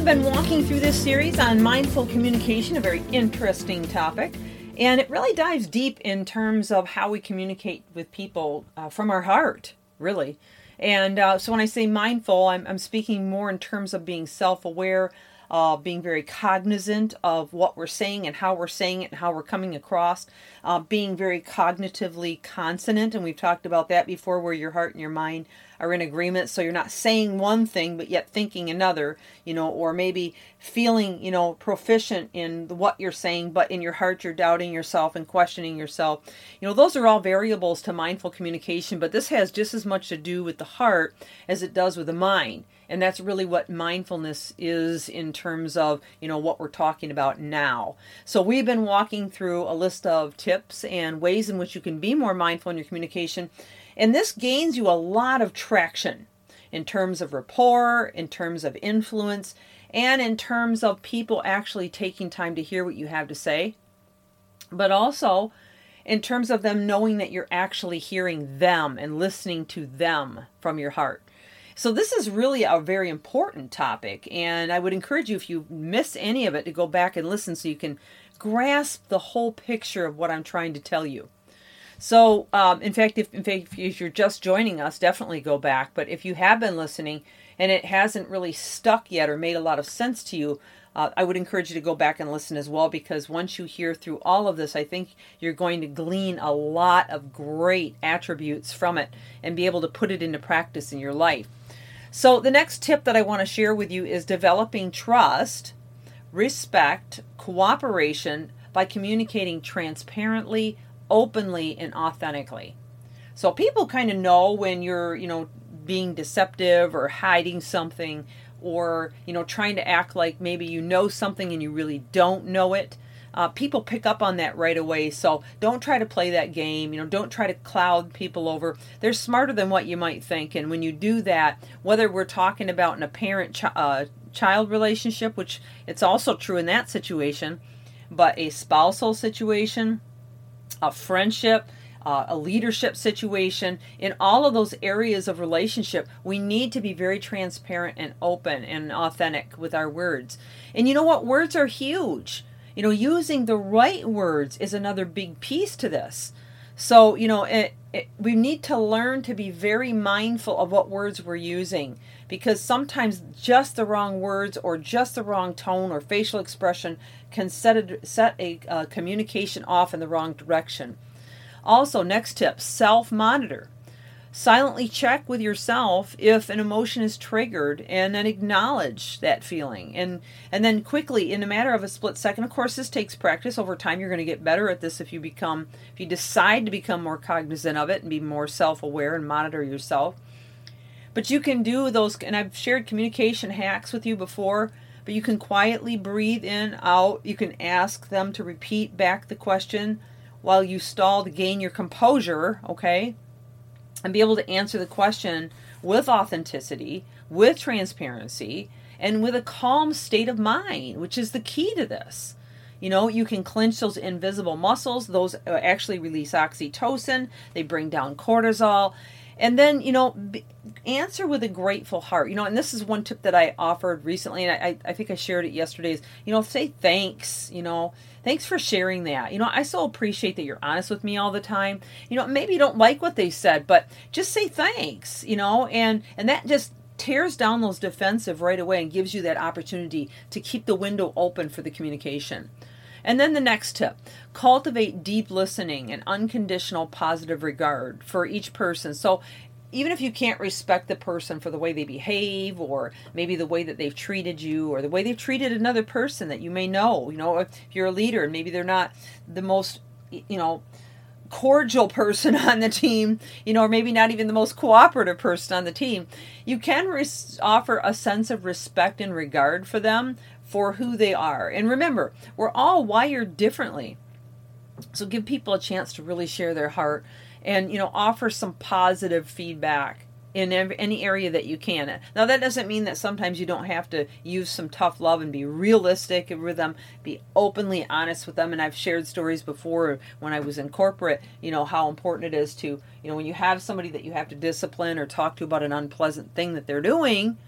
Have been walking through this series on mindful communication, a very interesting topic, and it really dives deep in terms of how we communicate with people uh, from our heart, really. And uh, so when I say mindful, I'm, I'm speaking more in terms of being self aware, uh, being very cognizant of what we're saying and how we're saying it and how we're coming across, uh, being very cognitively consonant. And we've talked about that before, where your heart and your mind are in agreement. So you're not saying one thing, but yet thinking another, you know, or maybe feeling, you know, proficient in what you're saying, but in your heart you're doubting yourself and questioning yourself. You know, those are all variables to mindful communication, but this has just as much to do with the heart as it does with the mind and that's really what mindfulness is in terms of you know what we're talking about now so we've been walking through a list of tips and ways in which you can be more mindful in your communication and this gains you a lot of traction in terms of rapport in terms of influence and in terms of people actually taking time to hear what you have to say but also in terms of them knowing that you're actually hearing them and listening to them from your heart so this is really a very important topic, and I would encourage you if you miss any of it to go back and listen so you can grasp the whole picture of what I'm trying to tell you. So, um, in fact, if if you're just joining us, definitely go back. But if you have been listening and it hasn't really stuck yet or made a lot of sense to you, uh, I would encourage you to go back and listen as well because once you hear through all of this, I think you're going to glean a lot of great attributes from it and be able to put it into practice in your life. So, the next tip that I want to share with you is developing trust, respect, cooperation by communicating transparently, openly, and authentically. So, people kind of know when you're, you know, being deceptive or hiding something or, you know, trying to act like maybe you know something and you really don't know it uh, people pick up on that right away. So don't try to play that game. You know, don't try to cloud people over. They're smarter than what you might think. And when you do that, whether we're talking about an apparent ch- uh, child relationship, which it's also true in that situation, but a spousal situation, a friendship, uh, a leadership situation, in all of those areas of relationship, we need to be very transparent and open and authentic with our words. And you know what? Words are huge. You know, using the right words is another big piece to this. So, you know, it, it, we need to learn to be very mindful of what words we're using because sometimes just the wrong words or just the wrong tone or facial expression can set a, set a uh, communication off in the wrong direction. Also, next tip self monitor silently check with yourself if an emotion is triggered and then acknowledge that feeling. And and then quickly in a matter of a split second of course this takes practice. Over time you're going to get better at this if you become if you decide to become more cognizant of it and be more self-aware and monitor yourself. But you can do those and I've shared communication hacks with you before but you can quietly breathe in out. You can ask them to repeat back the question while you stall to gain your composure okay and be able to answer the question with authenticity, with transparency, and with a calm state of mind, which is the key to this. You know, you can clench those invisible muscles, those uh, actually release oxytocin, they bring down cortisol. And then, you know, answer with a grateful heart. You know, and this is one tip that I offered recently, and I, I think I shared it yesterday is, you know, say thanks, you know, Thanks for sharing that. You know, I so appreciate that you're honest with me all the time. You know, maybe you don't like what they said, but just say thanks, you know, and and that just tears down those defensive right away and gives you that opportunity to keep the window open for the communication. And then the next tip cultivate deep listening and unconditional positive regard for each person. So even if you can't respect the person for the way they behave or maybe the way that they've treated you or the way they've treated another person that you may know you know if you're a leader and maybe they're not the most you know cordial person on the team, you know, or maybe not even the most cooperative person on the team, you can res- offer a sense of respect and regard for them for who they are. And remember, we're all wired differently. So give people a chance to really share their heart and, you know, offer some positive feedback in any area that you can. Now, that doesn't mean that sometimes you don't have to use some tough love and be realistic with them, be openly honest with them. And I've shared stories before when I was in corporate, you know, how important it is to, you know, when you have somebody that you have to discipline or talk to about an unpleasant thing that they're doing,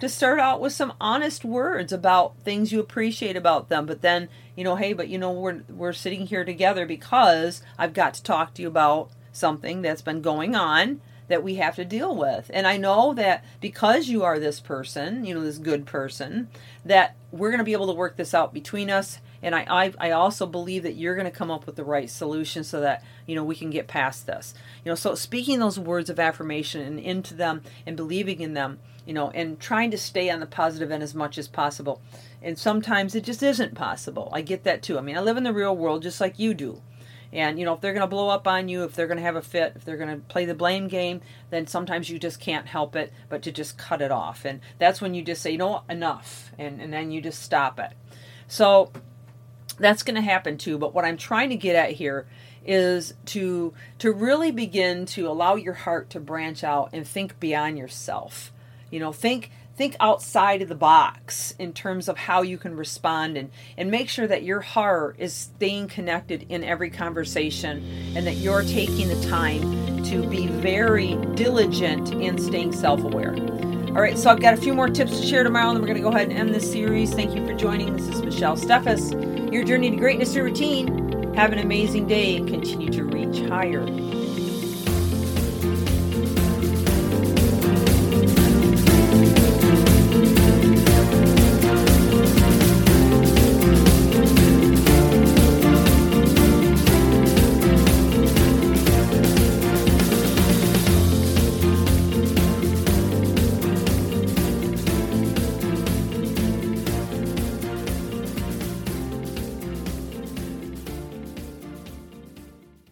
to start out with some honest words about things you appreciate about them but then you know hey but you know we're we're sitting here together because I've got to talk to you about something that's been going on that we have to deal with. And I know that because you are this person, you know, this good person, that we're going to be able to work this out between us. And I, I, I also believe that you're going to come up with the right solution so that, you know, we can get past this. You know, so speaking those words of affirmation and into them and believing in them, you know, and trying to stay on the positive end as much as possible. And sometimes it just isn't possible. I get that too. I mean, I live in the real world just like you do. And you know, if they're going to blow up on you, if they're going to have a fit, if they're going to play the blame game, then sometimes you just can't help it but to just cut it off. And that's when you just say, you know, enough, and and then you just stop it. So that's going to happen too. But what I'm trying to get at here is to to really begin to allow your heart to branch out and think beyond yourself. You know, think think outside of the box in terms of how you can respond and, and make sure that your heart is staying connected in every conversation and that you're taking the time to be very diligent in staying self aware. All right, so I've got a few more tips to share tomorrow, and then we're going to go ahead and end this series. Thank you for joining. This is Michelle Steffes, your journey to greatness and routine. Have an amazing day and continue to reach higher.